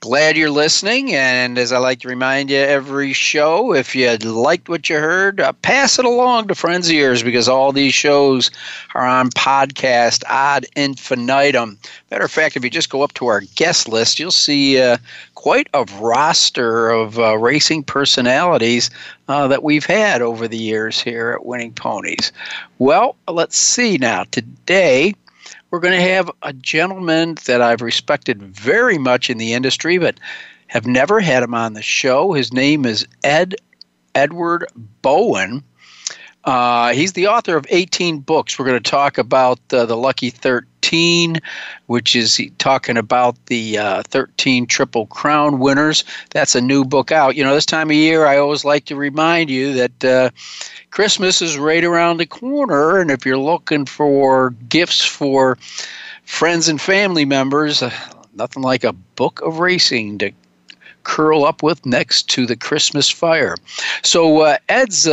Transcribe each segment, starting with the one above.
Glad you're listening. And as I like to remind you every show, if you liked what you heard, uh, pass it along to friends of yours because all these shows are on podcast ad infinitum. Matter of fact, if you just go up to our guest list, you'll see uh, quite a roster of uh, racing personalities uh, that we've had over the years here at Winning Ponies. Well, let's see now. Today, we're going to have a gentleman that I've respected very much in the industry, but have never had him on the show. His name is Ed Edward Bowen. Uh, he's the author of 18 books. We're going to talk about uh, the Lucky 13, which is talking about the uh, 13 Triple Crown winners. That's a new book out. You know, this time of year, I always like to remind you that uh, Christmas is right around the corner, and if you're looking for gifts for friends and family members, uh, nothing like a book of racing to curl up with next to the Christmas fire. So uh, Ed's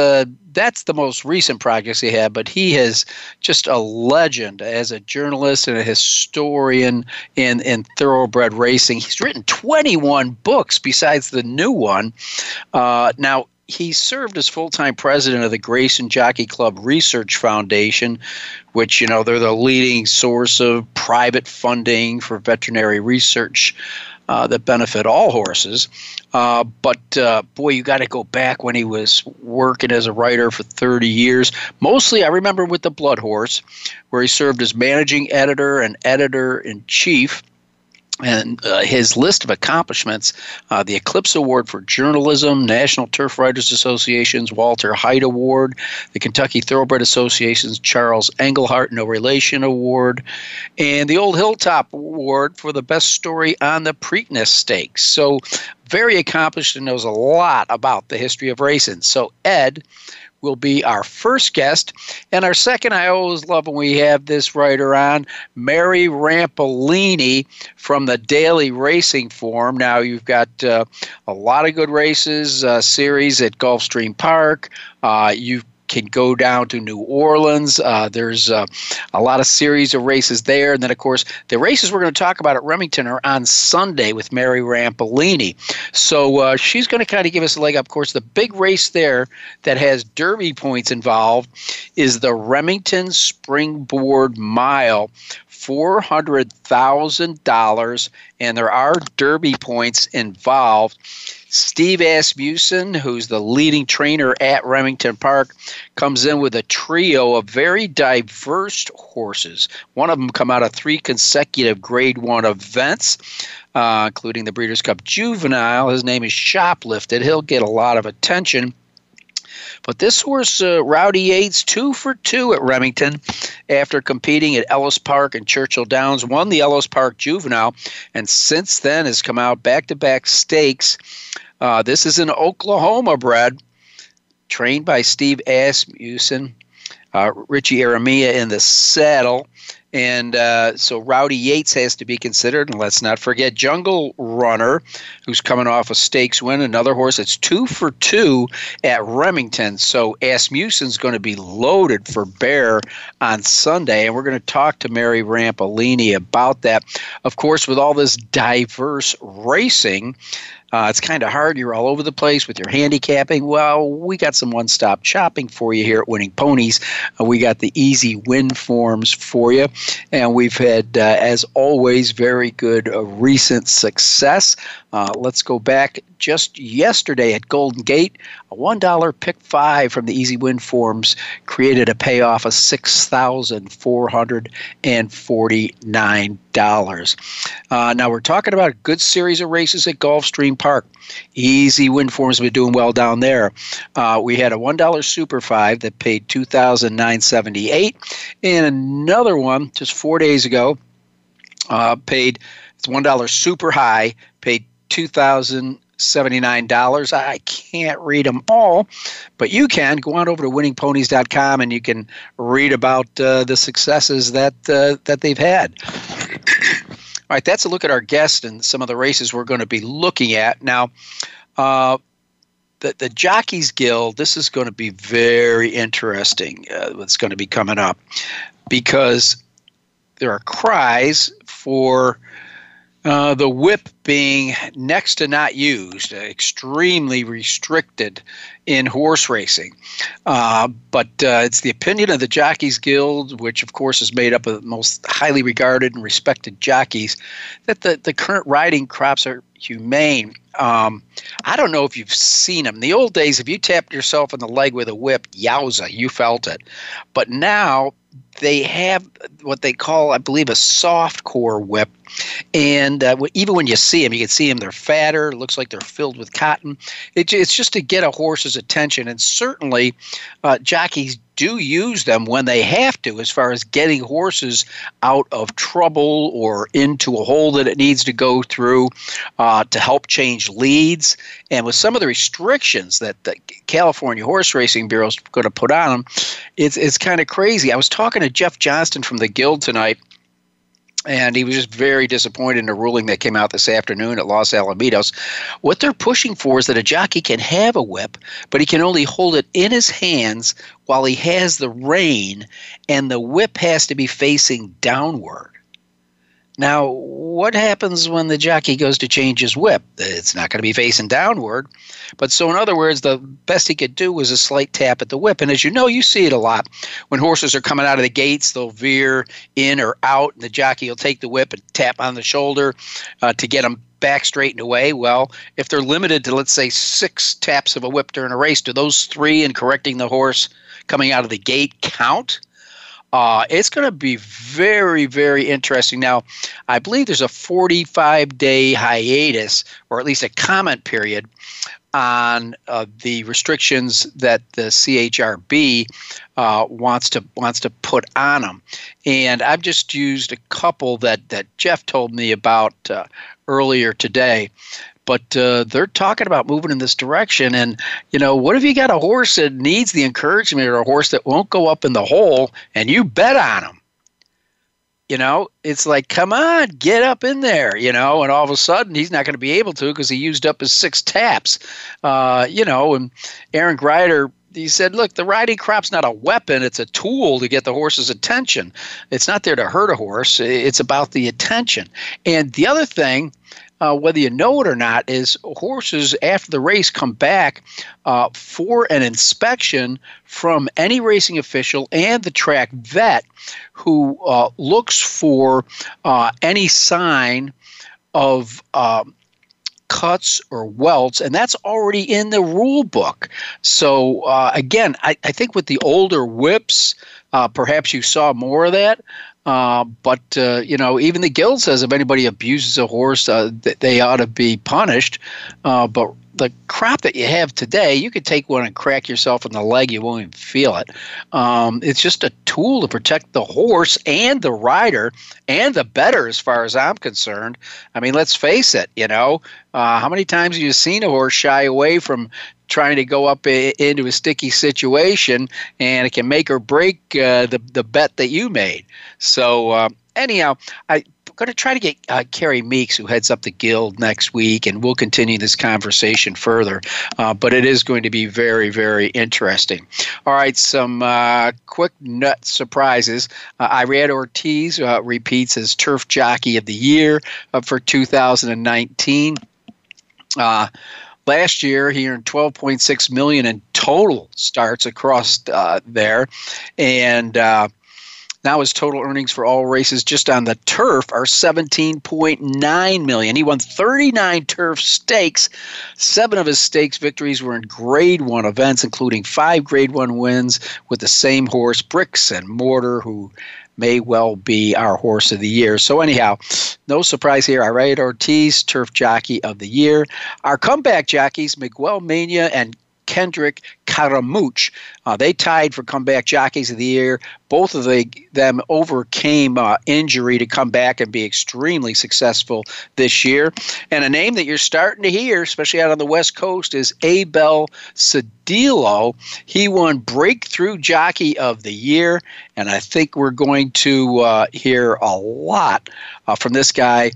that's the most recent projects he had, but he is just a legend as a journalist and a historian in, in thoroughbred racing. He's written 21 books besides the new one. Uh, now, he served as full-time president of the Grayson Jockey Club Research Foundation, which you know they're the leading source of private funding for veterinary research uh, that benefit all horses. Uh, but uh, boy, you got to go back when he was working as a writer for 30 years. Mostly, I remember with the Blood Horse, where he served as managing editor and editor in chief and uh, his list of accomplishments uh, the Eclipse Award for Journalism, National Turf Writers Association's Walter Haight Award, the Kentucky Thoroughbred Association's Charles Engelhard No Relation Award, and the Old Hilltop Award for the best story on the Preakness Stakes. So, very accomplished and knows a lot about the history of racing. So, Ed, will be our first guest. And our second, I always love when we have this writer on, Mary Rampellini from the Daily Racing Form. Now, you've got uh, a lot of good races, uh, series at Gulfstream Park. Uh, you've can go down to New Orleans. Uh, there's uh, a lot of series of races there. And then, of course, the races we're going to talk about at Remington are on Sunday with Mary Rampellini. So uh, she's going to kind of give us a leg up. Of course, the big race there that has Derby points involved is the Remington Springboard Mile. $400,000, and there are Derby points involved. Steve Asmussen, who's the leading trainer at Remington Park, comes in with a trio of very diverse horses. One of them come out of three consecutive Grade One events, uh, including the Breeders' Cup Juvenile. His name is Shoplifted. He'll get a lot of attention. But this horse, uh, Rowdy Yates, two for two at Remington after competing at Ellis Park and Churchill Downs, won the Ellis Park Juvenile, and since then has come out back to back stakes. Uh, this is an Oklahoma bred, trained by Steve Asmussen, uh, Richie Eramia in the saddle. And uh, so Rowdy Yates has to be considered. And let's not forget Jungle Runner, who's coming off a stakes win, another horse that's two for two at Remington. So Asmussen's going to be loaded for bear on Sunday. And we're going to talk to Mary Rampellini about that. Of course, with all this diverse racing, uh, it's kind of hard. You're all over the place with your handicapping. Well, we got some one stop shopping for you here at Winning Ponies. Uh, we got the easy win forms for you. And we've had, uh, as always, very good uh, recent success. Uh, let's go back just yesterday at Golden Gate. A $1 pick five from the Easy Win forms created a payoff of $6,449. Uh, now we're talking about a good series of races at Gulfstream Park. Easy Win forms have been doing well down there. Uh, we had a $1 Super 5 that paid $2,978, and another one just four days ago uh, paid it's $1 Super High, paid 2000 $79. I can't read them all, but you can. Go on over to winningponies.com and you can read about uh, the successes that uh, that they've had. All right, that's a look at our guest and some of the races we're going to be looking at. Now, uh, the, the Jockeys Guild, this is going to be very interesting. Uh, what's going to be coming up because there are cries for uh, the whip being next to not used, uh, extremely restricted in horse racing. Uh, but uh, it's the opinion of the Jockeys Guild, which of course is made up of the most highly regarded and respected jockeys, that the, the current riding crops are humane. Um, I don't know if you've seen them. In the old days, if you tapped yourself in the leg with a whip, yowza, you felt it. But now they have what they call, I believe, a soft core whip. And uh, even when you see them, you can see them, they're fatter, looks like they're filled with cotton. It, it's just to get a horse's attention. And certainly, uh, jockeys do use them when they have to, as far as getting horses out of trouble or into a hole that it needs to go through uh, to help change leads. And with some of the restrictions that the California Horse Racing Bureau is going to put on them, it's, it's kind of crazy. I was talking to Jeff Johnston from the Guild tonight and he was just very disappointed in the ruling that came out this afternoon at Los Alamitos. What they're pushing for is that a jockey can have a whip, but he can only hold it in his hands while he has the rein, and the whip has to be facing downward. Now, what happens when the jockey goes to change his whip? It's not going to be facing downward. But so, in other words, the best he could do was a slight tap at the whip. And as you know, you see it a lot. When horses are coming out of the gates, they'll veer in or out, and the jockey will take the whip and tap on the shoulder uh, to get them back straightened away. Well, if they're limited to, let's say, six taps of a whip during a race, do those three in correcting the horse coming out of the gate count? Uh, it's going to be very, very interesting. Now, I believe there's a 45 day hiatus, or at least a comment period, on uh, the restrictions that the CHRB uh, wants to wants to put on them. And I've just used a couple that that Jeff told me about uh, earlier today but uh, they're talking about moving in this direction. And you know, what if you got a horse that needs the encouragement, or a horse that won't go up in the hole, and you bet on him? You know, it's like, come on, get up in there. You know, and all of a sudden he's not going to be able to because he used up his six taps. Uh, you know, and Aaron Gryder he said, look, the riding crop's not a weapon, it's a tool to get the horse's attention. It's not there to hurt a horse, it's about the attention. And the other thing uh, whether you know it or not, is horses after the race come back uh, for an inspection from any racing official and the track vet who uh, looks for uh, any sign of um, cuts or welts, and that's already in the rule book. So, uh, again, I, I, think with the older whips, uh, perhaps you saw more of that. Uh, but uh, you know, even the guild says if anybody abuses a horse, uh, th- they ought to be punished. Uh, but the crap that you have today, you could take one and crack yourself in the leg, you won't even feel it. Um, it's just a tool to protect the horse and the rider and the better, as far as I'm concerned. I mean, let's face it. You know, uh, how many times have you seen a horse shy away from trying to go up a, into a sticky situation, and it can make or break uh, the the bet that you made. So uh, anyhow, I. am Going to try to get uh, Terry Meyocks, who heads up the guild next week, and we'll continue this conversation further. Uh, but it is going to be very, very interesting. All right, some uh, quick nut surprises. Uh, Irad Ortiz uh, repeats as Turf Jockey of the Year uh, for 2019. Uh, Last year, he earned 12.6 million in total starts across uh, there, and uh, now his total earnings for all races just on the turf are 17.9 million. He won 39 turf stakes. Seven of his stakes victories were in Grade One events, including five Grade One wins with the same horse, Bricks and Mortar, who may well be our horse of the year. So, anyhow, no surprise here. Irad Ortiz, turf jockey of the year. Our comeback jockeys, Miguel Mena and Kendrick Carmouche. Uh, they tied for comeback jockeys of the year. Both of the, them overcame uh, injury to come back and be extremely successful this year. And a name that you're starting to hear, especially out on the West Coast, is Abel Cedillo. He won Breakthrough Jockey of the Year, and I think we're going to uh, hear a lot uh, from this guy.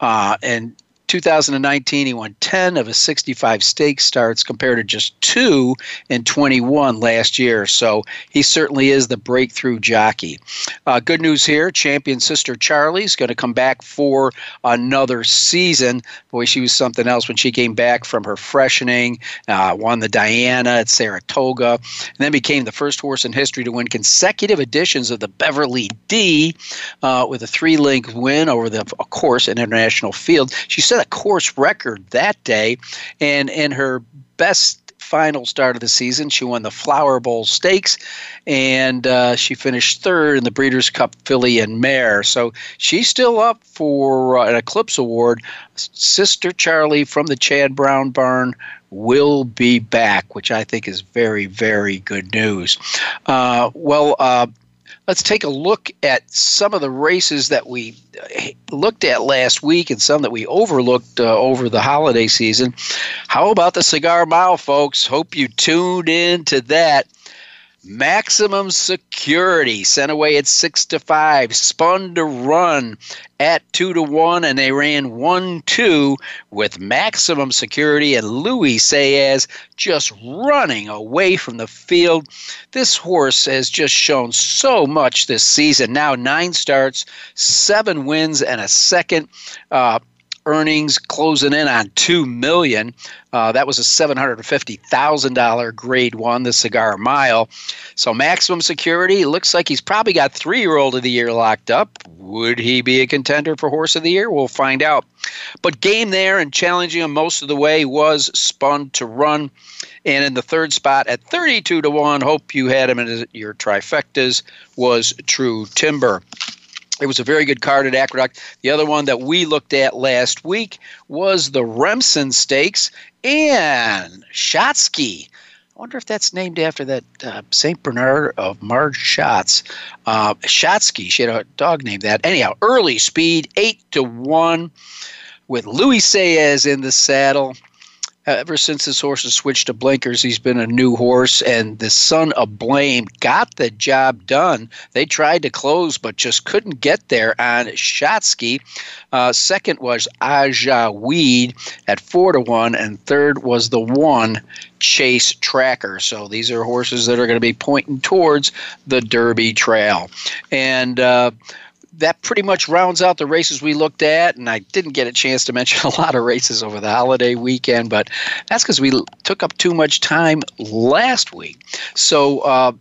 Uh, and 2019, he won 10 of his 65 stake starts compared to just two in 21 last year. So he certainly is the breakthrough jockey. Uh, good news here champion sister Charlie's going to come back for another season. Boy, she was something else when she came back from her freshening, uh, won the Diana at Saratoga, and then became the first horse in history to win consecutive editions of the Beverly D uh, with a three link win over the, of course, an international field. She set a course record that day, and in her best final start of the season. She won the Flower Bowl Stakes, and uh, she finished third in the Breeders' Cup Filly and Mare. So she's still up for uh, an Eclipse Award. Sister Charlie from the Chad Brown Barn will be back, which I think is very, very good news. Uh, well, uh, let's take a look at some of the races that we uh, looked at last week and some that we overlooked uh, over the holiday season. How about the Cigar Mile, folks? Hope you tuned in to that. Maximum Security sent away at six to five, spun to run at two to one, and they ran one two with Maximum Security and Luis Saez just running away from the field. This horse has just shown so much this season. Now nine starts, seven wins, and a second. Uh, earnings closing in on two million. Uh, that was a seven hundred and fifty thousand dollar grade one, the Cigar Mile. So maximum security looks like he's probably got three year old of the year locked up. Would he be a contender for horse of the year? We'll find out. But game there and challenging him most of the way was spun to run. And in the third spot at 32 to 1, hope you had him in your trifectas, was True Timber. It was a very good card at Aqueduct. The other one that we looked at last week was the Remsen Stakes and Shotski. I wonder if that's named after that uh, St. Bernard of Marge Schott's. Uh, Shotski, she had a dog named that. Anyhow, early speed, 8 to 1, with Luis Saez in the saddle ever since this horse has switched to blinkers, he's been a new horse, and the son of blame got the job done. They tried to close, but just couldn't get there on Shotski. Uh, second was Ajaaweed at four to one, and third was the one Chase Tracker. So these are horses that are going to be pointing towards the Derby Trail, and. Uh, that pretty much rounds out the races we looked at. And I didn't get a chance to mention a lot of races over the holiday weekend, but that's because we took up too much time last week. So, uh,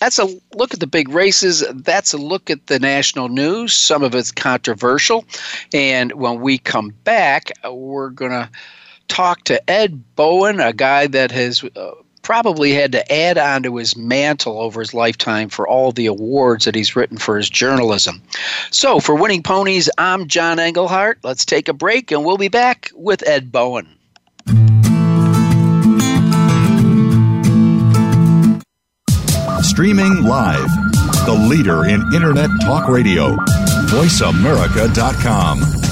that's a look at the big races. That's a look at the national news. Some of it's controversial. And when we come back, we're going to talk to Ed Bowen, a guy that has uh, probably had to add on to his mantle over his lifetime for all the awards that he's written for his journalism. So, for Winning Ponies, I'm John Engelhart. Let's take a break and we'll be back with Ed Bowen. Streaming live, the leader in Internet talk radio, voiceamerica.com.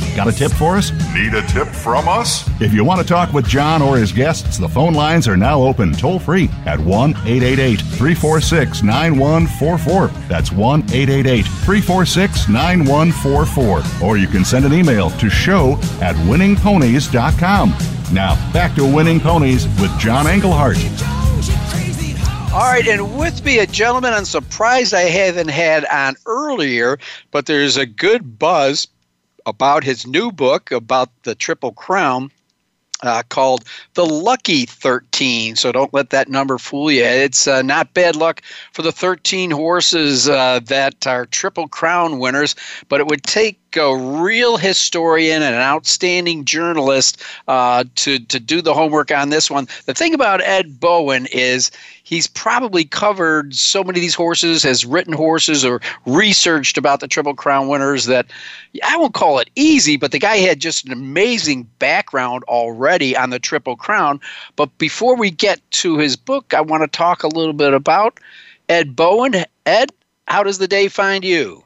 Got a tip for us? Need a tip from us? If you want to talk with John or his guests, the phone lines are now open toll free at 1 888 346 9144. That's 1 888 346 9144. Or you can send an email to show at winningponies.com. Now, back to Winning Ponies with John Engelhart. All right, and with me, a gentleman I'm surprised I haven't had on earlier, but there's a good buzz about his new book about the Triple Crown. Uh, called the Lucky 13. So don't let that number fool you. It's uh, not bad luck for the 13 horses uh, that are Triple Crown winners, but it would take a real historian and an outstanding journalist uh, to to do the homework on this one. The thing about Ed Bowen is he's probably covered so many of these horses, has written horses or researched about the Triple Crown winners that I won't call it easy, but the guy had just an amazing background already on the Triple Crown. But before we get to his book, I want to talk a little bit about Ed Bowen. Ed, how does the day find you?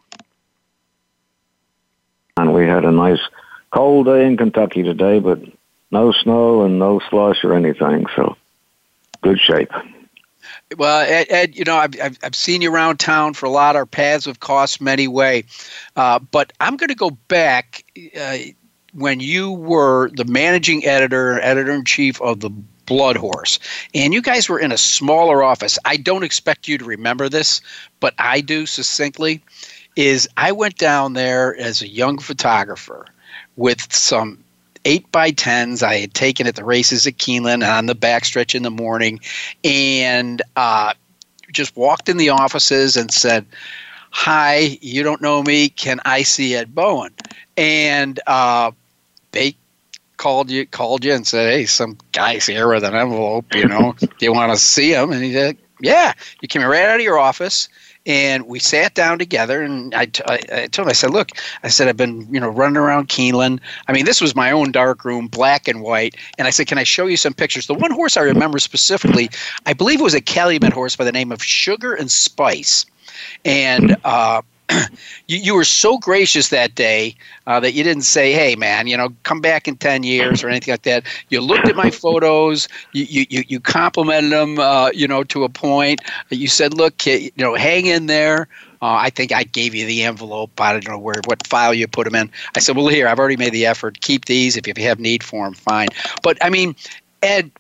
And we had a nice cold day in Kentucky today, but no snow and no slush or anything, so good shape. Well, Ed, Ed you know, I've, I've, seen you around town for a lot. Our paths have crossed many way. Uh, but I'm going to go back uh, when you were the managing editor, editor in chief of the Blood Horse, and you guys were in a smaller office. I don't expect you to remember this, but I do succinctly. Is I went down there as a young photographer with some eight by tens I had taken at the races at Keeneland on the backstretch in the morning, and uh, just walked in the offices and said, "Hi, you don't know me. Can I see Ed Bowen?" And uh, they called you called you and said, "Hey, some guy's here with an envelope. You know, do you want to see him?" And he said, "Yeah." You came right out of your office and we sat down together and I, told him i said look i said i've been you know running around keeneland. I mean this was my own dark room black and white. And i said can i show you some pictures? The one horse i remember specifically i believe it was a calumet horse by the name of sugar and spice. And uh, you, you were so gracious that day uh, that you didn't say, "Hey, man, you know, come back in ten years" or anything like that. You looked at my photos. You you you complimented them, uh, you know, to a point. You said, "Look, you know, hang in there." Uh, I think I gave you the envelope. I don't know where what file you put them in. I said, "Well, here, I've already made the effort. Keep these. If you have need for them, fine." But I mean, Ed,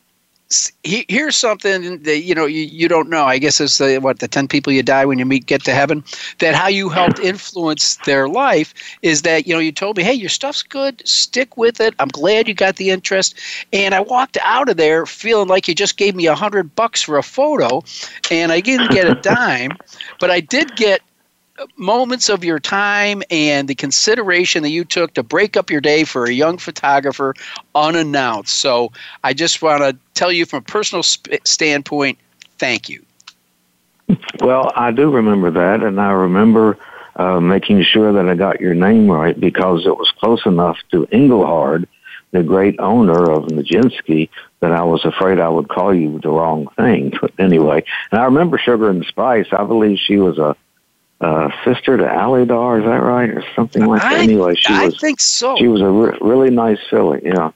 here's something that you know you, you don't know. I guess it's the what the 10 people you die when you meet get to heaven? That how you helped influence their life is that you know you told me hey your stuff's good. Stick with it. I'm glad you got the interest. And i walked out of there feeling like you just gave me a hundred bucks for a photo and i didn't get a dime but i did get moments of your time and the consideration that you took to break up your day for a young photographer unannounced. So I just want to tell you from a personal sp- standpoint, thank you. Well, I do remember that, and I remember uh, making sure that I got your name right because it was close enough to Engelhard, the great owner of Nijinsky, that I was afraid I would call you the wrong thing. But anyway, and I remember Sugar and Spice. I believe she was a uh, sister to Alydar, is that right, or something like that? Anyway, she I was. think so. She was a re- really nice filly. Yeah.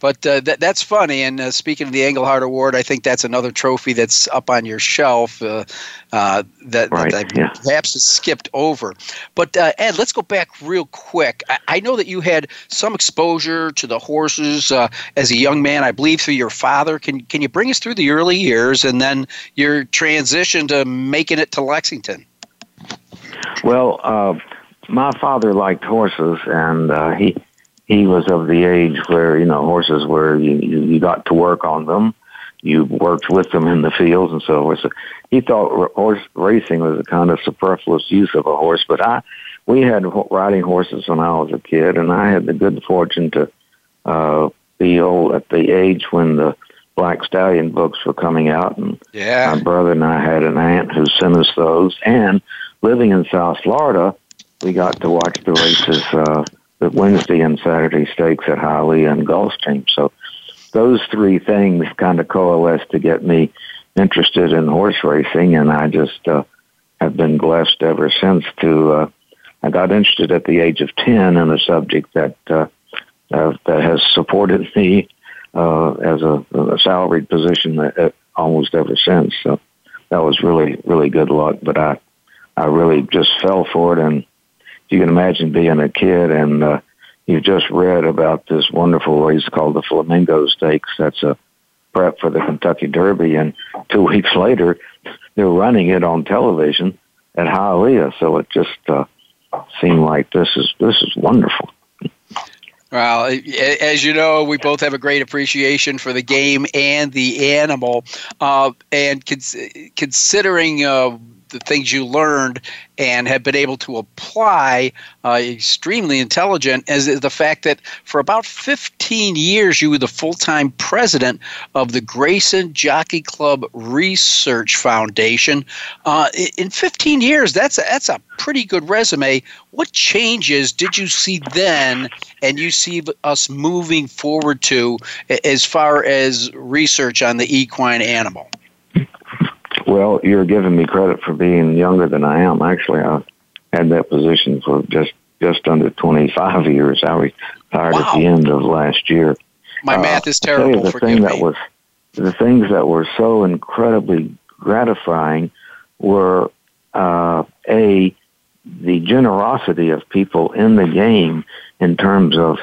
But uh, that, that's funny. And uh, speaking of the Engelhard Award, I think that's another trophy that's up on your shelf uh, uh that, right, that yeah. perhaps skipped over. But uh, Ed, let's go back real quick. I, I, know that you had some exposure to the horses uh, as a young man, I believe, through your father. Can can you bring us through the early years and then your transition to making it to Lexington? Well, uh, my father liked horses, and uh, he he was of the age where you know horses where you, you got to work on them, you worked with them in the fields and so forth. So he thought horse racing was a kind of superfluous use of a horse. But I, we had riding horses when I was a kid, and I had the good fortune to uh, the old at the age when the Black Stallion books were coming out, and Yeah. my brother and I had an aunt who sent us those. And living in South Florida, we got to watch the races, uh, the Wednesday and Saturday stakes at Hialeah and Gulfstream. So those three things kind of coalesced to get me interested in horse racing, and I just uh, have been blessed ever since to. Uh, I got interested at the age of ten in a subject that uh, uh, that has supported me uh, as a, a salaried position uh, almost ever since. So that was really really good luck. But I I really just fell for it, and you can imagine being a kid and uh, you just read about this wonderful race called the Flamingo Stakes. That's a prep for the Kentucky Derby, and two weeks later, they're running it on television at Hialeah. So it just uh, seemed like this is this is wonderful. Well, as you know, we both have a great appreciation for the game and the animal. Uh, and cons- considering uh, the things you learned and have been able to apply, uh, extremely intelligent, is the fact that for about 15 years you were the full time president of the Grayson Jockey Club Research Foundation. Uh, in 15 years, that's a, that's a pretty good resume. What changes did you see then and you see us moving forward to as far as research on the equine animal? Well, you're giving me credit for being younger than I am. Actually, I had that position for just just under 25 years. I retired at the end of last year. My Uh, math is terrible. the thing me. that was the things that were so incredibly gratifying were uh, a the generosity of people in the game in terms of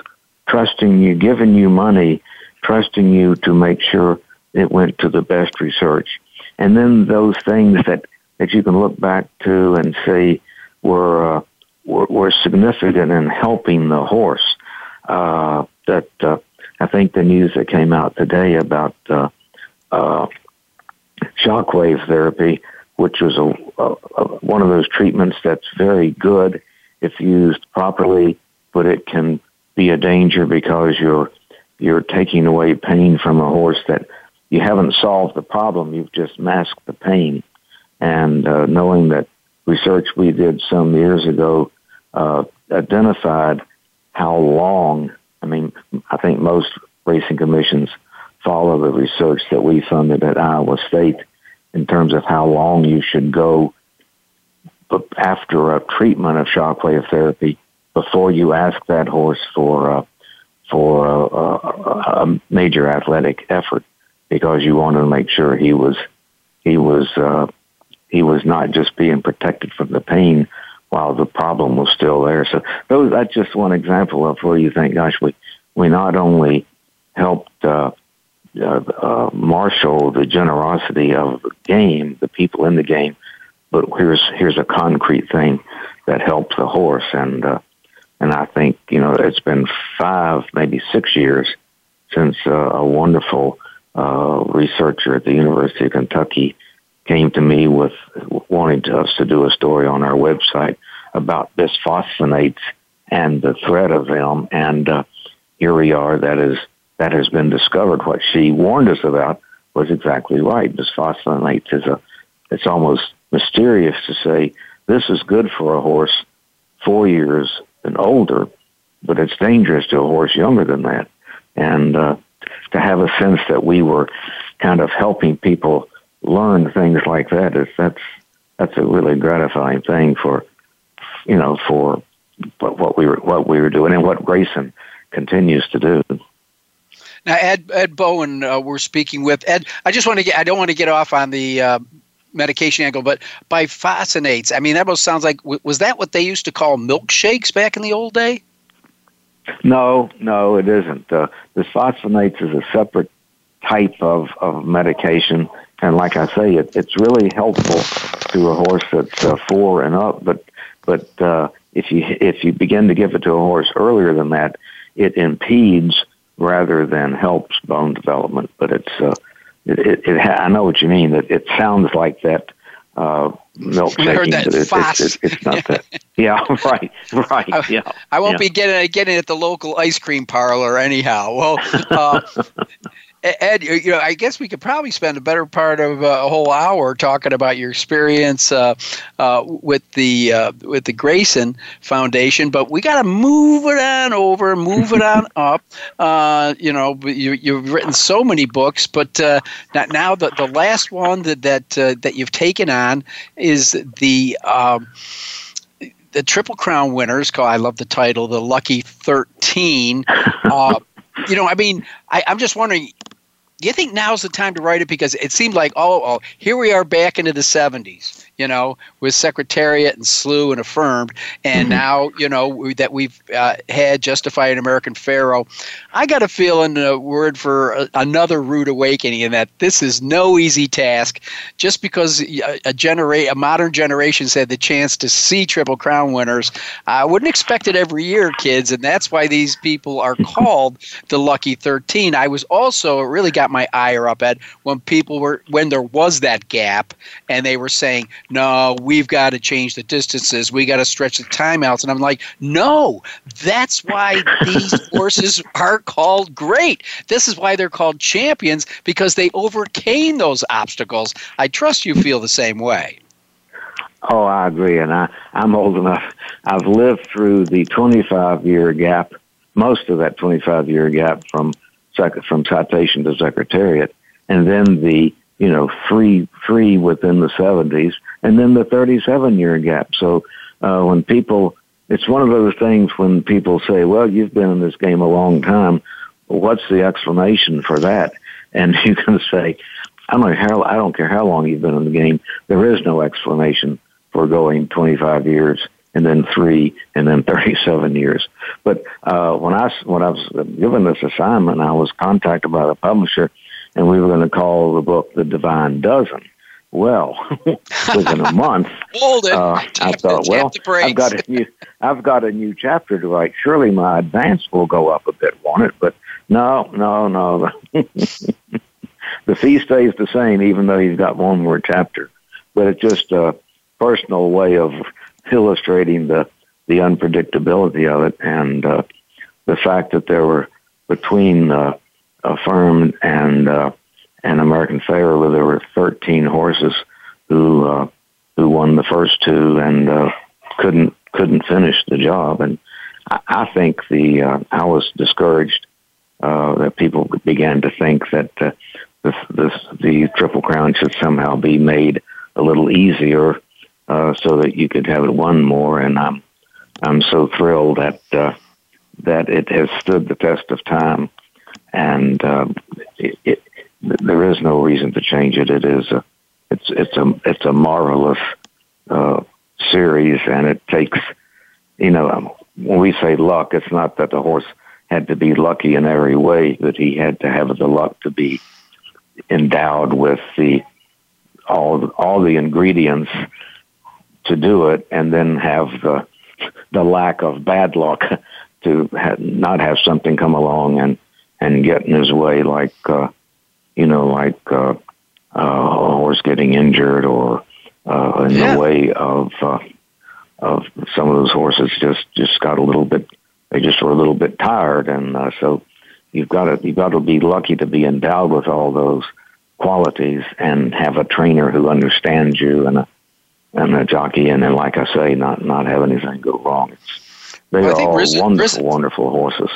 trusting you, giving you money, trusting you to make sure it went to the best research, and then those things that that you can look back to and say were uh, were, were significant in helping the horse. Uh, that uh, I think the news that came out today about uh, uh, shockwave therapy, which was a, a, a one of those treatments that's very good if used properly, but it can be a danger because you're you're taking away pain from a horse that you haven't solved the problem. You've just masked the pain. And uh, knowing that research we did some years ago uh, identified how long. I mean, I think most racing commissions follow the research that we funded at Iowa State in terms of how long you should go after a treatment of shockwave therapy before you ask that horse for uh, for a, a, a major athletic effort because you want to make sure he was he was uh, he was not just being protected from the pain while the problem was still there. So those that's just one example of where you think, gosh, we we not only helped uh, uh, uh, marshal the generosity of the game, the people in the game, but here's here's a concrete thing that helps the horse, and uh, and I think you know it's been five, maybe six years since uh, a wonderful uh, researcher at the University of Kentucky came to me with wanting us to do a story on our website about bisphosphonates and the threat of them, and uh, here we are. That is that has been discovered. What she warned us about was exactly right. Bisphosphonates is a it's almost mysterious to say this is good for a horse four years and older, but it's dangerous to a horse younger than that. And uh, to have a sense that we were kind of helping people learn things like that is that's that's a really gratifying thing for you know for what, what we were what we were doing and what Grayson continues to do. Now, Ed Ed Bowen, uh, we're speaking with Ed. I just want to get. I don't want to get off on the uh, medication angle, but biphosphonates. I mean, that almost sounds like. Was that what they used to call milkshakes back in the old day? No, no, it isn't. Uh, bisphosphonates is a separate type of, of medication, and like I say, it, it's really helpful to a horse that's uh, four and up. But but uh, if you if you begin to give it to a horse earlier than that, it impedes rather than helps bone development. But it's uh, it, it, it I know what you mean. It, it sounds like that uh, milk I heard that but it's, it's, it's, it's not that. Yeah, right, right. I- yeah, I won't yeah. be getting getting it at the local ice cream parlor anyhow. Well, uh, Ed, you know, I guess we could probably spend a better part of uh, a whole hour talking about your experience uh, uh, with the uh, with the Grayson Foundation, but we got to move it on over, move it on up. Uh, you know, you, you've written so many books, but uh, now- now the, the last one that that uh, that you've taken on is the. Um, the Triple Crown winners, call I love the title, the Lucky Thirteen. Uh, you know, I mean, I, I'm just wondering. Do you think now's the time to write it? Because it seemed like, oh, oh, here we are back into the 70s, you know, with Secretariat and Slew and Affirmed. And mm-hmm. now, you know, we, that we've uh, had Justified American Pharoah. I got a feeling a word for a, another rude awakening in that this is no easy task. Just because a, a, genera- a modern generation's had the chance to see Triple Crown winners, I wouldn't expect it every year, kids. And that's why these people are called the Lucky 13. I was also, it really got my ire up at when people were, when there was that gap and they were saying, no, we've got to change the distances. We got to stretch the timeouts. And I'm like, no, that's why these horses are called great. This is why they're called champions because they overcame those obstacles. I trust you feel the same way. Oh, I agree, and I I'm old enough. I've lived through the 25 year gap, most of that 25 year gap from sec- from citation to secretariat, and then the you know free free within the 70s, and then the 37 year gap. So uh, when people, it's one of those things when people say, "Well, you've been in this game a long time. What's the explanation for that?" And you can say, "I don't how. I don't care how long you've been in the game. There is no explanation." for going 25 years and then three and then 37 years. But uh, when I when I was given this assignment, I was contacted by the publisher, and we were going to call the book "The Divine Dozen." Well, within a month, Hold it. uh, I thought, well. I've got a new I've got a new chapter to write. Surely my advance will go up a bit, won't it? But no, no, no. the fee stays the same, even though you've got one more chapter. But it's just a personal way of illustrating the the unpredictability of it and uh, the fact that there were between uh, firm and and American Pharoah, there were 13 horses who uh, who won the first two and uh, couldn't couldn't finish the job. And I, I think the uh, I was discouraged uh, that people began to think that uh, this, this the Triple Crown should somehow be made a little easier uh, so that you could have it one more. And I'm I'm so thrilled that uh, that it has stood the test of time, and uh, it, there is no reason to change it. It is a it's it's a it's a marvelous uh, series, and it takes you know um, when we say luck, it's not that the horse had to be lucky in every way, but he had to have the luck to be endowed with the all all the ingredients to do it, and then have the the lack of bad luck to ha- not have something come along and and get in his way, like uh, you know, like uh, uh, a horse getting injured, or uh, in Yeah. the way of uh, of some of those horses just just got a little bit they just were a little bit tired, and uh, so you've got to you've got to be lucky to be endowed with all those qualities and have a trainer who understands you and a and a jockey, and then like I say, not not have anything go wrong. It's, they well, are all Risen- wonderful, Risen- wonderful horses.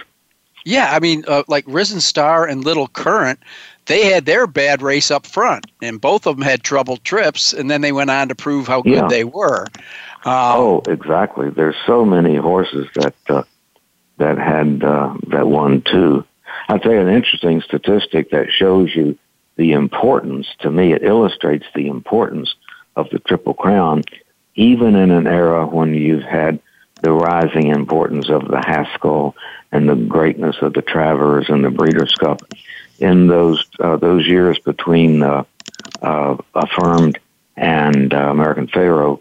Yeah, I mean, uh, like Risen Star and Little Current, they had their bad race up front, and both of them had troubled trips, and then they went on to prove how good Yeah. they were. Um, Oh, exactly. There's so many horses that uh, that had uh, that won too. I'll tell you an interesting statistic that shows you the importance. To me, it illustrates the importance of the Triple Crown, even in an era when you've had the rising importance of the Haskell and the greatness of the Travers and the Breeders' Cup. In those uh, those years between uh, uh, Affirmed and uh, American Pharoah,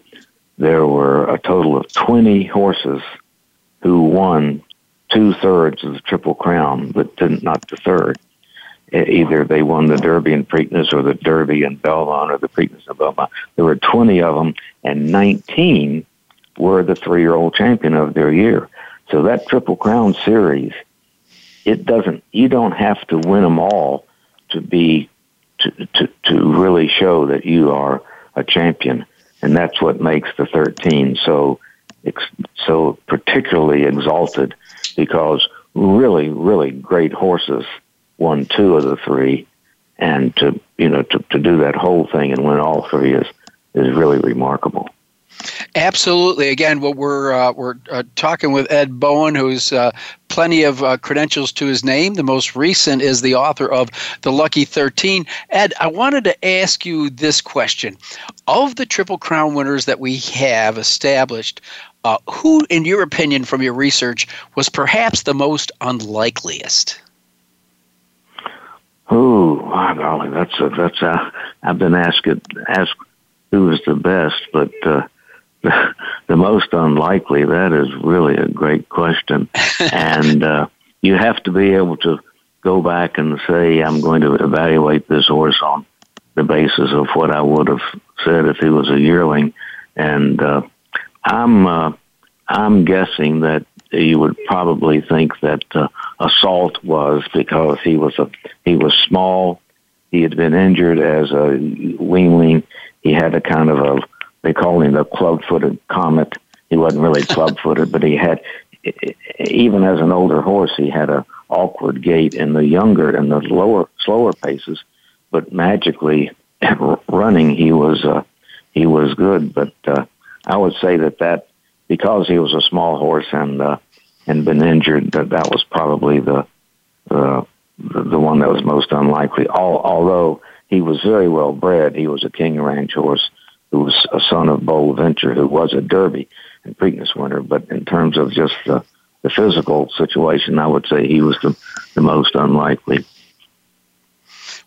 there were a total of 20 horses who won two thirds of the Triple Crown, but didn't, not the third. either they won the Derby and Preakness or the Derby and Belmont or the Preakness and Belmont. There were 20 of them, and 19 were the three-year-old champion of their year. So that Triple Crown series, it doesn't. You don't have to win them all to be to to to really show that you are a champion, and that's what makes the 13 so so particularly exalted because really, really great horses won two of the three, and to you know to, to do that whole thing and win all three is is really remarkable. Absolutely. Again, what we're uh, we're uh, talking with Ed Bowen, who's uh, plenty of uh, credentials to his name. The most recent is the author of The Lucky Thirteen. Ed, I wanted to ask you this question: Of the Triple Crown winners that we have established, uh, who, in your opinion, from your research, was perhaps the most unlikeliest? Oh, my golly, that's a, that's a, I've been asked asked who was the best, but uh, the, most unlikely that is really a great question, and uh, you have to be able to go back and say I'm going to evaluate this horse on the basis of what I would have said if he was a yearling, and uh, I'm uh, I'm guessing that you would probably think that uh, Assault was because he was a he was small. He had been injured as a weanling. He had a kind of a they call him the club-footed comet. He wasn't really club-footed, but he had even as an older horse, he had a awkward gait in the younger and the lower slower paces. But magically, running, he was uh, he was good. But uh, I would say that that because he was a small horse and uh, and been injured, that that was probably the the the one that was most unlikely. All, although he was very well bred, he was a King Ranch horse who was a son of Bold Venture, who was a Derby and Preakness winner. But in terms of just the the physical situation, I would say he was the the most unlikely.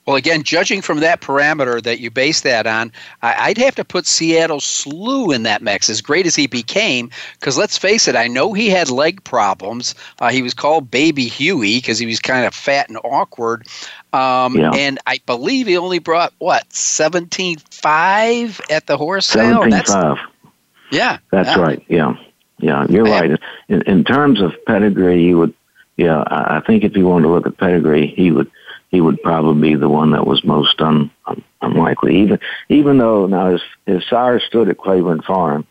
Well, again, judging from that parameter that you base that on, I'd have to put Seattle Slew in that mix, as great as he became. Because let's face it, I know he had leg problems. Uh, he was called Baby Huey because he was kind of fat and awkward. Um, yeah. And I believe he only brought, what, 17.5 at the horse sale? 17.5. Yeah. That's yeah. right. Yeah. Yeah, you're right. In, in terms of pedigree, he would, yeah, I think if you wanted to look at pedigree, he would he would probably be the one that was most un, un, unlikely. Even even though now his his sire stood at Claiborne Farm,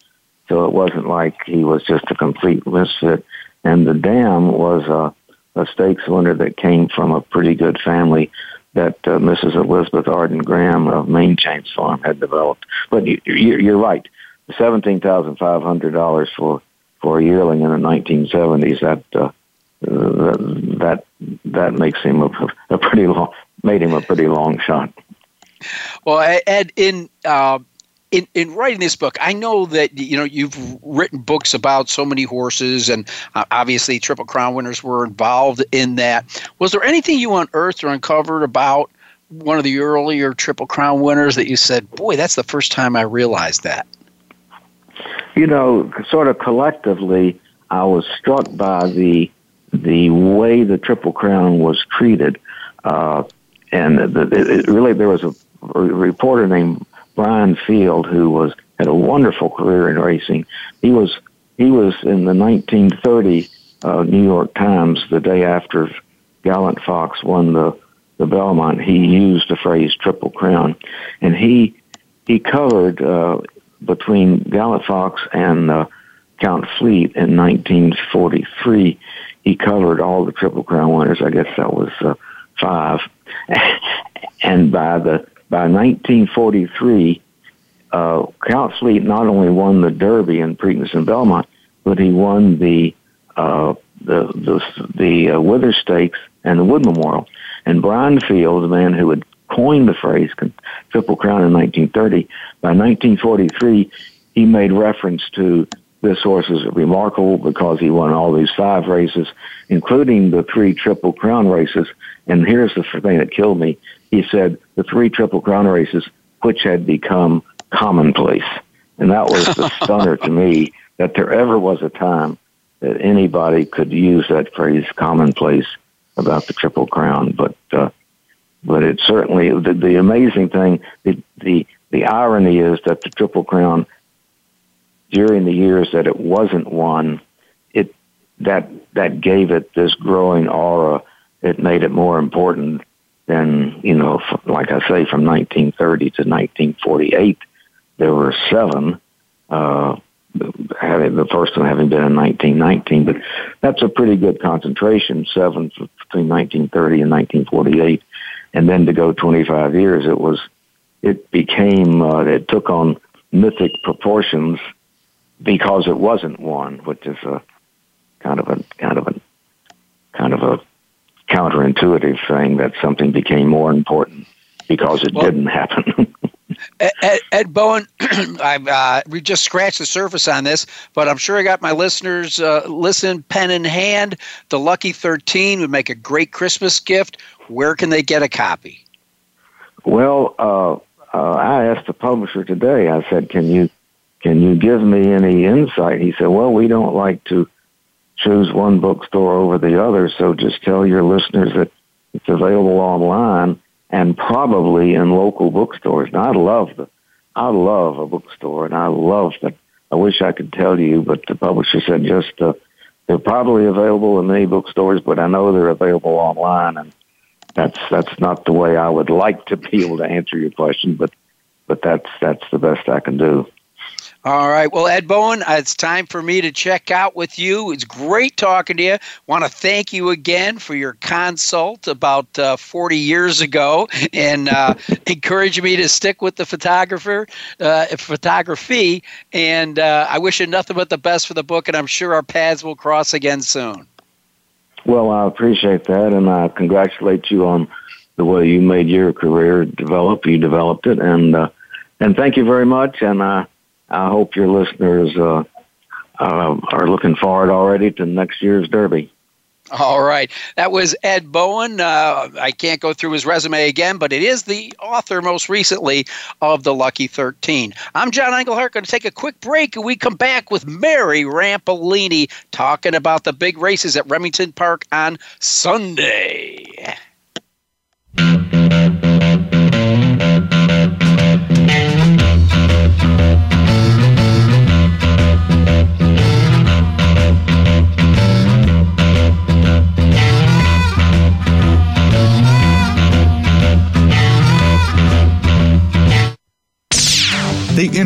so it wasn't like he was just a complete misfit. And the dam was a, a stakes winner that came from a pretty good family that uh, Mrs. Elizabeth Arden Graham of Maine Chance Farm had developed. But you, you're right, seventeen thousand five hundred dollars for for a yearling in the 1970s that uh, that that makes him a, a pretty long made him a pretty long shot. Well, Ed, in uh, in in writing this book, I know that you know you've written books about so many horses, and uh, obviously Triple Crown winners were involved in that. Was there anything you unearthed or uncovered about one of the earlier Triple Crown winners that you said, "Boy, that's the first time I realized that"? You know, sort of collectively, I was struck by the the way the Triple Crown was treated. Uh, and the, it, really, there was a reporter named Bryan Field who was had a wonderful career in racing. He was he was in the 1930 uh, New York Times the day after Gallant Fox won the the Belmont. He used the phrase Triple Crown, and he he covered uh, between Gallant Fox and uh, Count Fleet in 1943 he covered all the Triple Crown winners. I guess that was uh, five. and by the by 1943, uh, Count Fleet not only won the Derby in Preakness and Belmont, but he won the uh, the the, the uh, Withers Stakes and the Wood Memorial. And Bryan Field, the man who had coined the phrase Triple Crown in 1930, by 1943, he made reference to this horse is remarkable because he won all these five races, including the three Triple Crown races. And here's the thing that killed me. He said the three Triple Crown races, which had become commonplace. And that was the stunner to me that there ever was a time that anybody could use that phrase commonplace about the Triple Crown. But uh, but it certainly the, the amazing thing the, the the irony is that the Triple Crown during the years that it wasn't won, it that that gave it this growing aura. It made it more important than you know, like I say, from 1930 to 1948, there were seven. Uh, having the first one having been in 1919, but that's a pretty good concentration. Seven between 1930 and 1948, and then to go 25 years, it was it became uh, it took on mythic proportions because it wasn't one, which is a kind of a kind of a kind of a counterintuitive thing that something became more important because it well, didn't happen. Ed, Ed, Bowen, I've uh, we just scratched the surface on this, but I'm sure I got my listeners uh, listen pen in hand. The Lucky Thirteen would make a great Christmas gift. Where can they get a copy? Well, uh, uh I asked the publisher today. I said, "Can you can you give me any insight?" He said, "Well, we don't like to choose one bookstore over the other, so just tell your listeners that it's available online." and probably in local bookstores. Now, I love the, I love a bookstore, and I love that. I wish I could tell you, but the publisher said just uh, they're probably available in many bookstores, but I know they're available online, and that's that's not the way I would like to be able to answer your question, but but that's that's the best I can do. All right. Well, Ed Bowen, uh, it's time for me to check out with you. It's great talking to you. Want to thank you again for your consult about uh, 40 years ago and uh, encourage me to stick with the photographer, uh, photography. And uh, I wish you nothing but the best for the book, and I'm sure our paths will cross again soon. Well, I appreciate that, and I congratulate you on the way you made your career develop. You developed it, and uh, and thank you very much. And I I hope your listeners uh, uh, are looking forward already to next year's Derby. All right. That was Ed Bowen. Uh, I can't go through his resume again, but it is the author most recently of The Lucky 13. I'm John Engelhart. Going to take a quick break, and we come back with Mary Rampellini talking about the big races at Remington Park on Sunday.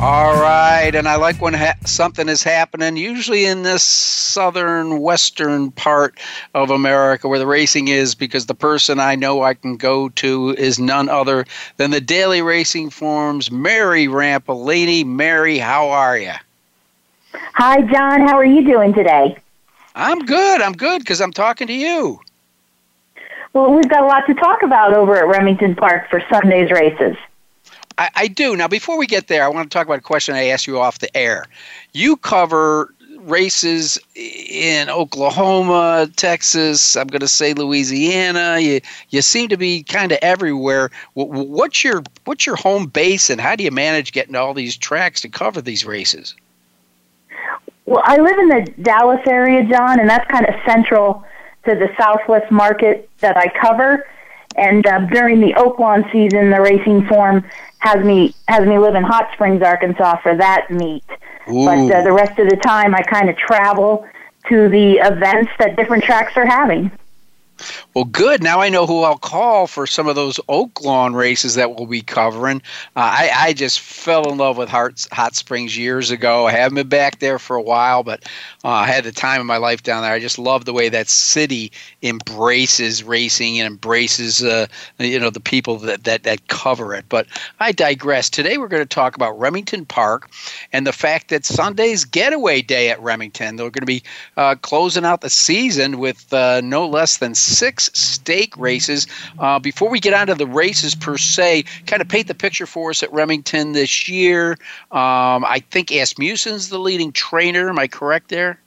All right, and I like when ha- something is happening, usually in this southern western part of America where the racing is, because the person I know I can go to is none other than the Daily Racing Form's Mary Rampellini. Mary, how are you? Hi, John. How are you doing today? I'm good. I'm good because I'm talking to you. Well, we've got a lot to talk about over at Remington Park for Sunday's races. I, I do. Now, before we get there, I want to talk about a question I asked you off the air. You cover races in Oklahoma, Texas, I'm going to say Louisiana. You you seem to be kind of everywhere. What's your what's your home base and how do you manage getting all these tracks to cover these races? Well, I live in the Dallas area, John, and that's kind of central to the Southwest market that I cover. And uh, during the Oaklawn season, the Racing form has me has me live in Hot Springs, Arkansas for that meet. Ooh. But uh, the rest of the time, I kind of travel to the events that different tracks are having. Well, good. Now I know who I'll call for some of those oak lawn races that we'll be covering. Uh, I, I just fell in love with Hot, Springs years ago. I haven't been back there for a while, but uh, I had the time of my life down there. I just love the way that city embraces racing and embraces, uh, you know, the people that, that, that cover it. But I digress. Today we're going to talk about Remington Park and the fact that Sunday's getaway day at Remington. They're going to be uh, closing out the season with uh, no less than six stake races. Uh, before we get on to the races per se, kind of paint the picture for us at Remington this year. Um, I think Asmussen's the leading trainer. Am I correct there?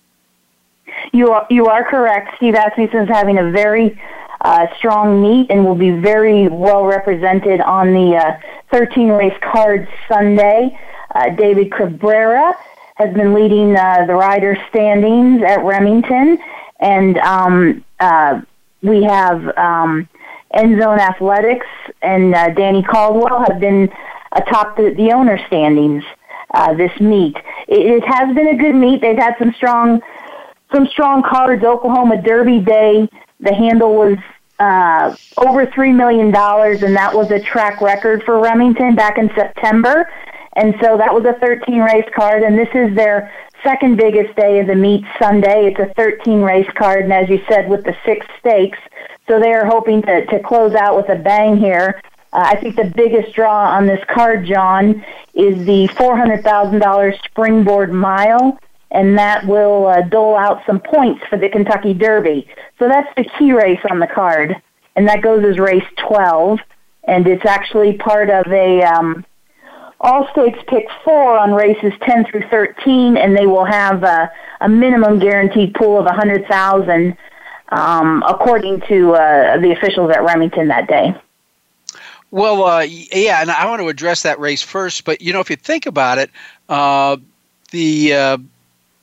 You are, you are correct. Steve Asmussen's having a very uh, strong meet and will be very well represented on the uh, 13 race card Sunday. Uh, David Cabrera has been leading uh, the rider standings at Remington, and um, uh, we have um, End Zone Athletics and uh, Danny Caldwell have been atop the, the owner standings uh, this meet. It, it has been a good meet. They've had some strong some strong cards. Oklahoma Derby Day, the handle was uh, over three million dollars, and that was a track record for Remington back in September. And so that was a 13 race card, and this is their second biggest day of the meet Sunday. It's a 13 race card, and as you said, with the six stakes. So they are hoping to, to close out with a bang here. Uh, I think the biggest draw on this card, John, is the $400,000 springboard mile, and that will uh, dole out some points for the Kentucky Derby. So that's the key race on the card, and that goes as race 12, and it's actually part of a. Um, all states pick four on races 10 through 13, and they will have a, a minimum guaranteed pool of 100000 um, according to uh, the officials at Remington that day. Well, uh, yeah, and I want to address that race first. But you know, if you think about it, uh, the uh,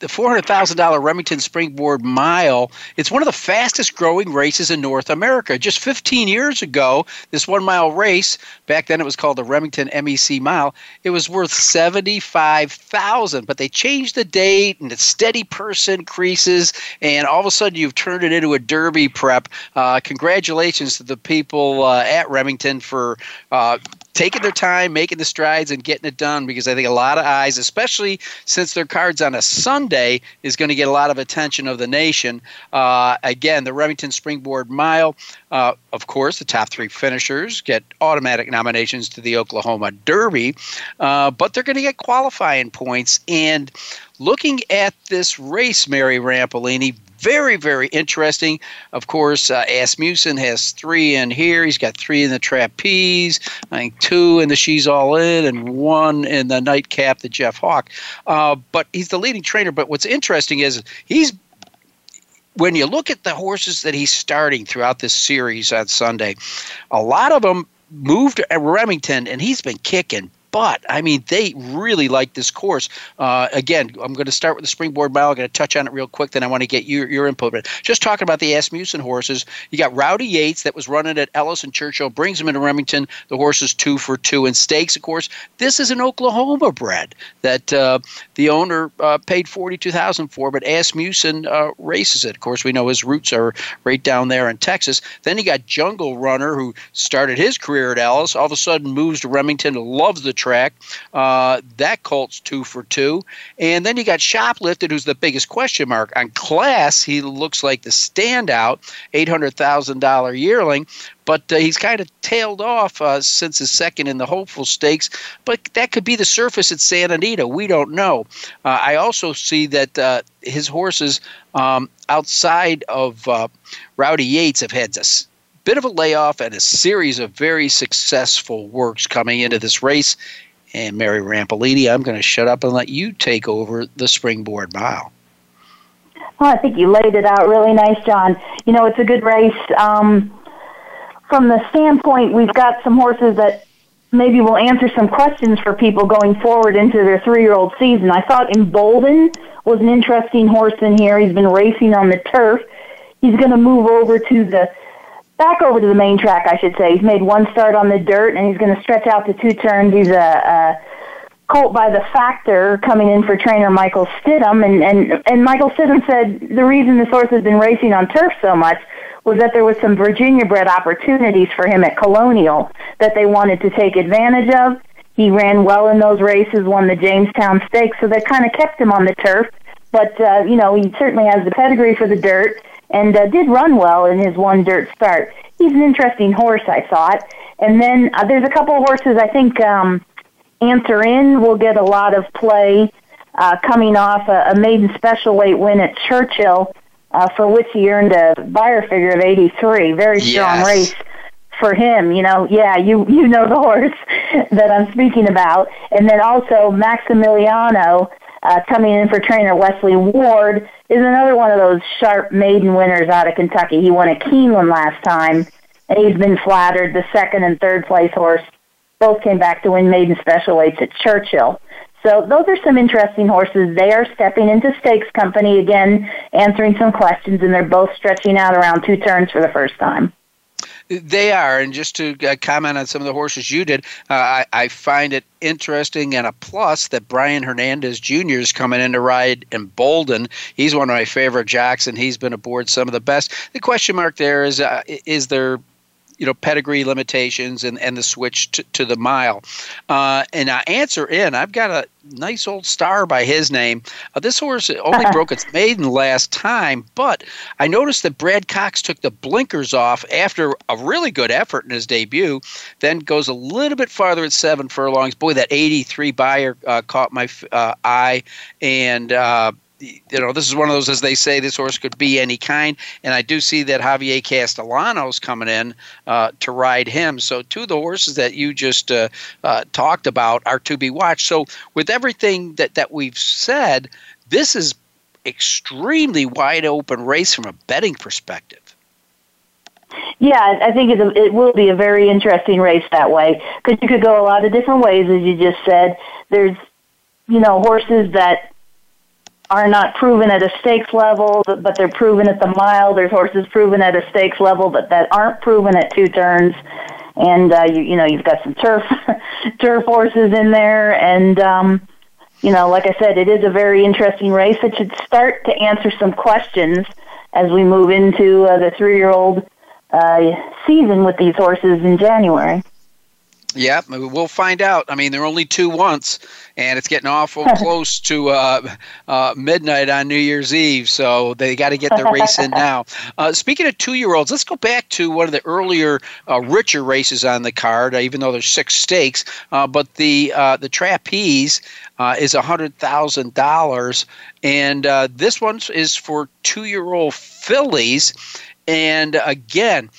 the $400,000 Remington Springboard Mile, it's one of the fastest growing races in North America. Just 15 years ago, this one mile race, back then it was called the Remington MEC Mile, it was worth 75,000, but they changed the date and the steady purse increases and all of a sudden you've turned it into a derby prep. Uh, congratulations to the people uh, at Remington for uh, taking their time, making the strides, and getting it done because I think a lot of eyes, especially since their cards on a Sunday, is going to get a lot of attention of the nation. Uh, again, the Remington Springboard Mile, uh, of course, the top three finishers get automatic nominations to the Oklahoma Derby, uh, but they're going to get qualifying points. And looking at this race, Mary Rampellini, very, very interesting. Of course, uh, Asmussen has three in here. He's got three in the trapeze, I think two in the She's All In, and one in the nightcap, the Jeff Hawk. Uh, but he's the leading trainer. But what's interesting is he's when you look at the horses that he's starting throughout this series on Sunday, a lot of them moved to Remington, and he's been kicking but I mean, they really like this course. Uh, again, I'm going to start with the springboard mile. I'm going to touch on it real quick. Then I want to get your, your input. But just talking about the Asmussen horses, you got Rowdy Yates that was running at Ellis and Churchill, brings him into Remington. The horse is two for two. in stakes, of course, this is an Oklahoma bred that uh, the owner uh, paid forty-two thousand for, but Asmussen uh, races it. Of course, we know his roots are right down there in Texas. Then you got Jungle Runner, who started his career at Ellis. All of a sudden moves to Remington, loves the track. Uh, that colt's two for two. And then you got Shoplifted, who's the biggest question mark. On class, he looks like the standout, $800,000 yearling but uh, he's kind of tailed off uh, since his second in the hopeful stakes. But that could be the surface at Santa Anita. We don't know. Uh, I also see that uh, his horses um, outside of uh, Rowdy Yates have had a bit of a layoff and a series of very successful works coming into this race. And Mary Rampellini, I'm going to shut up and let you take over the springboard mile. Well, I think you laid it out really nice, John. You know, it's a good race. Um, from the standpoint, we've got some horses that maybe will answer some questions for people going forward into their three-year-old season. I thought Embolden was an interesting horse in here. He's been racing on the turf. He's going to move over to the back over to the main track, I should say. He's made one start on the dirt, and he's going to stretch out to two turns. He's a, a colt by the factor coming in for trainer Michael Stidham, and and and Michael Stidham said the reason this horse has been racing on turf so much was that there was some Virginia bred opportunities for him at Colonial that they wanted to take advantage of. He ran well in those races, won the Jamestown Stakes, so they kind of kept him on the turf. But uh, you know, he certainly has the pedigree for the dirt, and uh, did run well in his one dirt start. He's an interesting horse, I thought. And then uh, there's a couple of horses I think um, Answer In will get a lot of play uh, coming off a, a maiden special weight win at Churchill uh, for which he earned a Beyer figure of 83. Very strong yes. race for him. You know, yeah, you you know the horse that I'm speaking about, and then also Maximiliano. Uh, coming in for trainer Wesley Ward is another one of those sharp maiden winners out of Kentucky. He won at Keeneland last time, and he's been flattered. The second and third place horse both came back to win maiden special weights at Churchill. So those are some interesting horses. They are stepping into stakes company again, answering some questions, and they're both stretching out around two turns for the first time. They are, and just to uh, comment on some of the horses you did, uh, I, I, find it interesting and a plus that Brian Hernandez Jr. is coming in to ride Embolden. He's one of my favorite jocks, and he's been aboard some of the best. The question mark there is: uh, is there you know pedigree limitations and, and the switch to, to the mile. Uh, and i answer in i've got a nice old star by his name. Uh, this horse only broke its maiden last time but i noticed that brad cox took the blinkers off after a really good effort in his debut then goes a little bit farther at seven furlongs. Boy that 83 Beyer uh, caught my uh, eye. And uh, you know, this is one of those, as they say, this horse could be any kind. And I do see that Javier Castellano's coming in uh, to ride him. So, two of the horses that you just uh, uh, talked about are to be watched. So, with everything that, that we've said, this is extremely wide open race from a betting perspective. Yeah, I think it, it will be a very interesting race that way because you could go a lot of different ways, as you just said. There's, you know, horses that are not proven at a stakes level, but they're proven at the mile. There's horses proven at a stakes level, but that aren't proven at two turns. And uh, you, you know, you've got some turf turf horses in there, and um, you know, like I said, it is a very interesting race. It should start to answer some questions as we move into uh, the three-year-old uh, season with these horses in January. Yeah, we'll find out. I mean, they're only two once, and it's getting awful close to uh, uh, midnight on New Year's Eve, so they got to get the race in now. Uh, speaking of two-year-olds, let's go back to one of the earlier, uh, richer races on the card. Uh, even though there's six stakes, uh, but the the trapeze is a hundred thousand dollars, and this one is for two-year-old fillies. And again,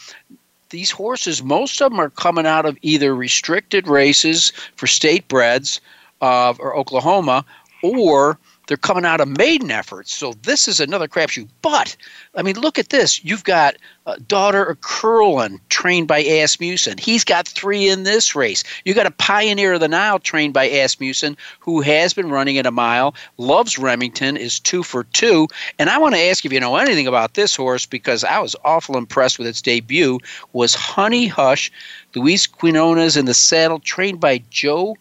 these horses, most of them are coming out of either restricted races for state breds uh, or Oklahoma, or they're coming out of maiden efforts. So this is another crapshoot. But I mean, look at this. You've got uh, daughter of Curlin, trained by Asmussen. He's got three in this race. You got a Pioneer of the Nile trained by Asmussen, who has been running at a mile, loves Remington, is two for two. And I want to ask if you know anything about this horse because I was awful impressed with its debut. Was Honey Hush, Luis Quinones in the saddle, trained by Joe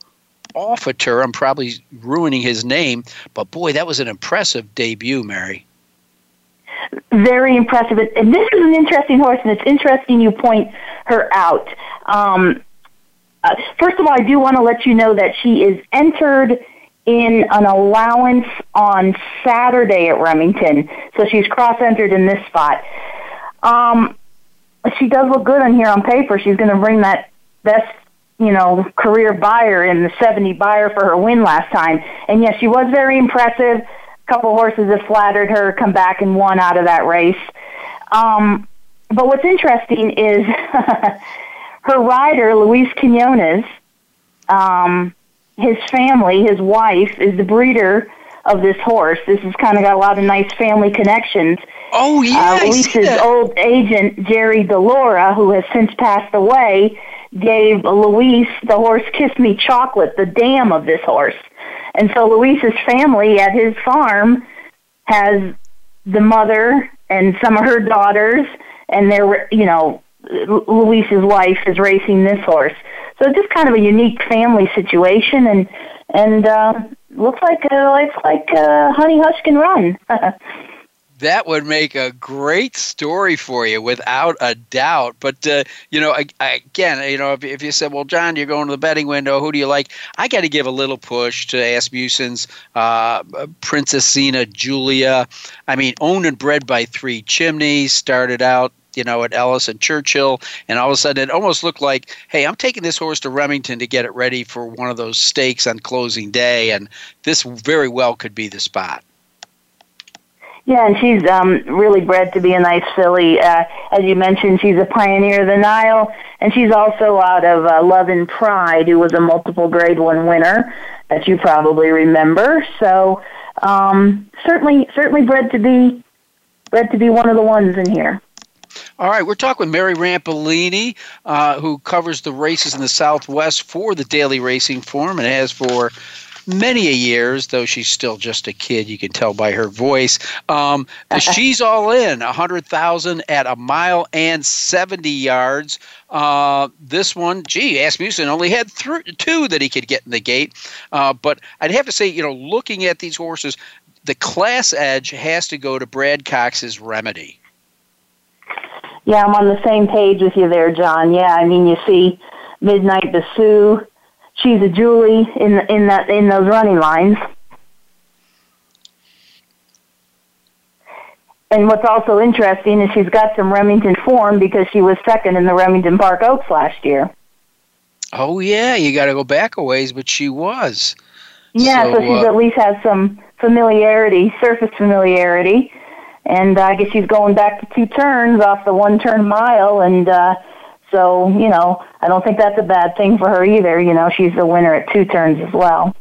Officer. I'm probably ruining his name, but boy, that was an impressive debut, Mary. Very impressive. And this is an interesting horse, and it's interesting you point her out. Um, uh, first of all, I do want to let you know that she is entered in an allowance on Saturday at Remington. So she's cross entered in this spot. Um, she does look good on here on paper. She's going to bring that best, you know, career Beyer in the 70 Beyer for her win last time. And yes, she was very impressive. A couple horses have flattered her, come back and won out of that race. Um, but what's interesting is her rider, Luis Quinones, um, his family, his wife, is the breeder of this horse. This has kind of got a lot of nice family connections. Oh yeah, uh, Luis's old agent Jerry Delora, who has since passed away, gave Luis the horse Kiss Me Chocolate, the dam of this horse. And so Luis's family at his farm has the mother and some of her daughters, and they're you know Luis's wife is racing this horse. So it's just kind of a unique family situation, and and uh, looks like uh, looks like uh, Honey Hush can run. that would make a great story for you without a doubt. But uh, you know I, I, again you know if, if, you said well john you're going to the betting window. Who do you like? I got to give a little push to asmussen's uh, princessina julia i mean owned and bred by three chimneys started out you know, at Ellis and Churchill, and all of a sudden it almost looked like, hey, I'm taking this horse to Remington to get it ready for one of those stakes on closing day, and this very well could be the spot. Yeah, and she's um, really bred to be a nice filly. Uh, as you mentioned, she's a pioneer of the Nile, and she's also out of uh, Love and Pride, who was a multiple Grade One winner that you probably remember. So um, certainly, certainly bred to be bred to be one of the ones in here. All right, we're talking with Mary Rampellini, uh, who covers the races in the Southwest for the Daily Racing Form and has for many a years, though she's still just a kid. You can tell by her voice. Um, she's all in, a hundred thousand at a mile and seventy yards. Uh, this one, gee, Asmussen only had th- two that he could get in the gate. Uh, but I'd have to say, you know, looking at these horses, the class edge has to go to Brad Cox's Remedy. Yeah, I'm on the same page with you there, John. Yeah, I mean, you see Midnight Basue, she's a Julie in in that in those running lines. And what's also interesting is she's got some Remington form because she was second in the Remington Park Oaks last year. Oh yeah, you got to go back a ways, but she was. Yeah, so, so she's uh, at least has some familiarity, surface familiarity, and I guess she's going back to two turns off the one turn mile, and uh, so, you know, I don't think that's a bad thing for her either. You know, she's the winner at two turns as well.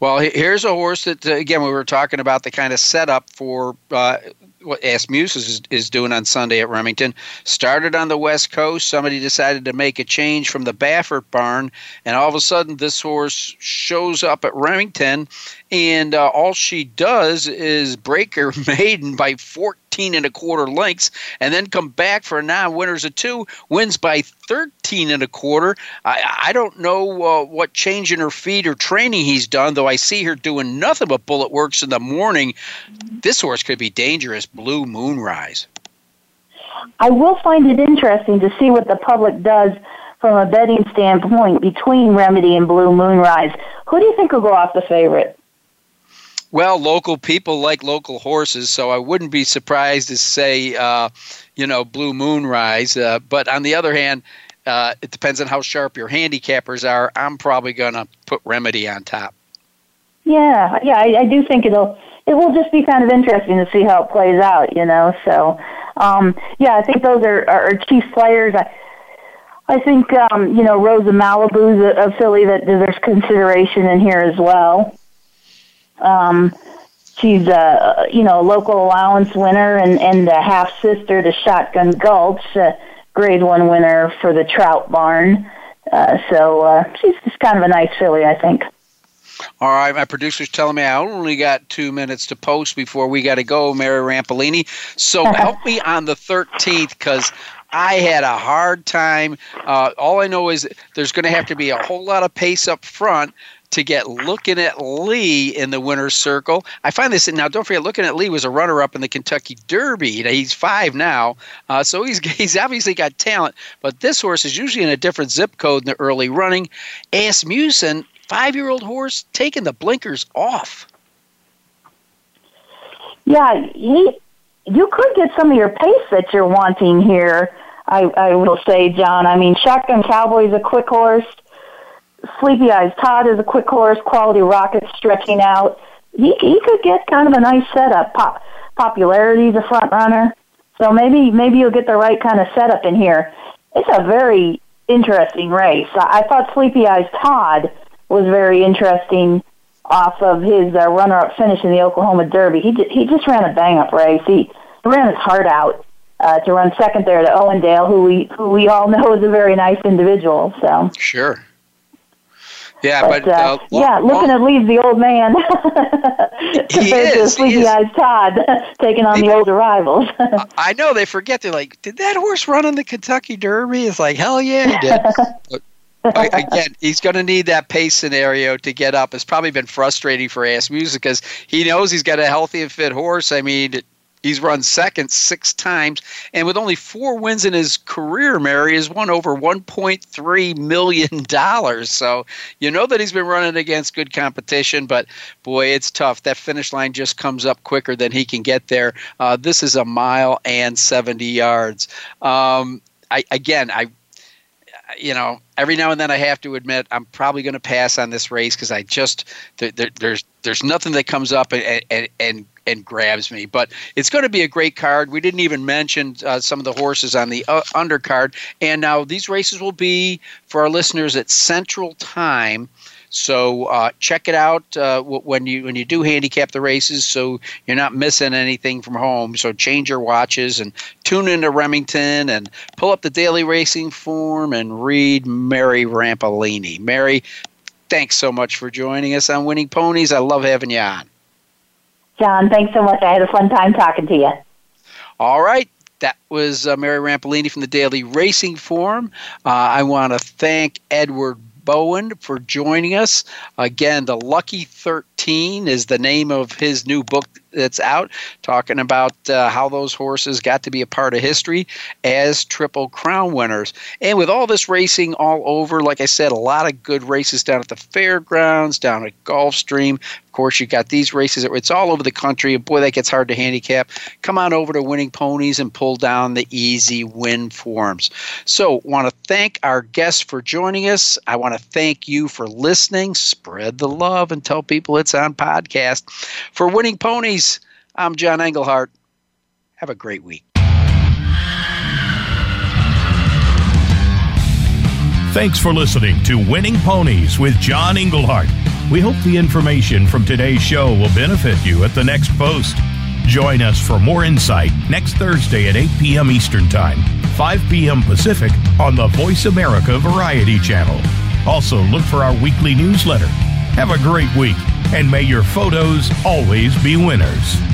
Well, here's a horse that, uh, again, we were talking about the kind of setup for uh, what Asmus is, is doing on Sunday at Remington. Started on the West Coast. Somebody decided to make a change from the Baffert barn, and all of a sudden, this horse shows up at Remington, and uh, all she does is break her maiden by 14 14 and a quarter lengths, and then come back for a non winners of two, wins by 13 and a quarter. I, I don't know uh, what change in her feet or training he's done, though I see her doing nothing but bullet works in the morning. This horse could be dangerous. Blue Moonrise. I will find it interesting to see what the public does from a betting standpoint between Remedy and Blue Moonrise. Who do you think will go off the favorite? Well, local people like local horses, so I wouldn't be surprised to say, uh, you know, Blue Moonrise. Uh, but on the other hand, uh, it depends on how sharp your handicappers are. I'm probably going to put Remedy on top. Yeah, yeah, I, I do think it'll it will just be kind of interesting to see how it plays out, you know. So, um, yeah, I think those are, are, are chief players. I, I think um, you know Rosa Malibu's a, a filly that deserves consideration in here as well. Um, she's a you know local allowance winner and and a half sister to Shotgun Gulch, a Grade One winner for the Trout Barn. Uh, so uh, she's just kind of a nice filly, I think. All right, my producer's telling me I only got two minutes to post before we got to go, Mary Rampellini. So help me on the 13th because I had a hard time. Uh, all I know is there's going to have to be a whole lot of pace up front to get Looking at Lee in the winner's circle. I find this now. Don't forget, Looking at Lee was a runner-up in the Kentucky Derby. He's five now, uh, so he's he's obviously got talent. But this horse is usually in a different zip code in the early running. Asmussen, five-year-old horse, taking the blinkers off. Yeah, he. You could get some of your pace that you're wanting here. I, I will say, John. I mean, Shotgun Cowboy is a quick horse. Sleepy Eyes Todd is a quick horse. Quality Rocket stretching out. He he could get kind of a nice setup. Pop, popularity a front runner, so maybe maybe you'll get the right kind of setup in here. It's a very interesting race. I, thought Sleepy Eyes Todd was very interesting off of his uh, runner-up finish in the Oklahoma Derby. He he just ran a bang-up race. He ran his heart out uh, to run second there to Owendale, who we who we all know is a very nice individual. So sure. Yeah, but, but uh, uh, yeah, long- looking at Lee's the old man He compared to is, he Sleepy is. Eyes Todd taking on the older rivals. I know they forget. They're like, did that horse run in the Kentucky Derby? It's like, hell yeah, he did. but again, he's going to need that pace scenario to get up. It's probably been frustrating for Asmussen because he knows he's got a healthy and fit horse. I mean, he's run second six times, and with only four wins in his career, Mary has won over 1.3 million dollars. So you know that he's been running against good competition, but boy, it's tough. That finish line just comes up quicker than he can get there. Uh, this is a mile and 70 yards. Um, I again, I you know, every now and then I have to admit I'm probably going to pass on this race because I just there, there, there's there's nothing that comes up and and and, and grabs me. But it's going to be a great card. We didn't even mention uh, some of the horses on the uh, undercard, and now these races will be for our listeners at Central Time. So uh, check it out uh, when you when you do handicap the races, so you're not missing anything from home. So change your watches and tune into Remington and pull up the daily racing form and read Mary Rampellini. Mary, thanks so much for joining us on Winning Ponies. I love having you on. John, thanks so much. I had a fun time talking to you. All right. That was uh, Mary Rampellini from the Daily Racing Form. Uh, I want to thank Edward Bowen for joining us. Again, The Lucky 13 is the name of his new book that's out, talking about uh, how those horses got to be a part of history as Triple Crown winners. And with all this racing all over, like I said, a lot of good races down at the fairgrounds, down at Gulfstream. Of course, you got these races. It's all over the country. And boy, that gets hard to handicap. Come on over to Winning Ponies and pull down the easy win forms. So, want to thank our guests for joining us. I want to thank you for listening. Spread the love and tell people on podcast. For Winning Ponies, I'm John Engelhart. Have a great week. Thanks for listening to Winning Ponies with John Engelhart. We hope the information from today's show will benefit you at the next post. Join us for more insight next Thursday at 8 p.m. Eastern Time, 5 p.m. Pacific on the Voice America Variety Channel. Also, look for our weekly newsletter. Have a great week, and may your photos always be winners.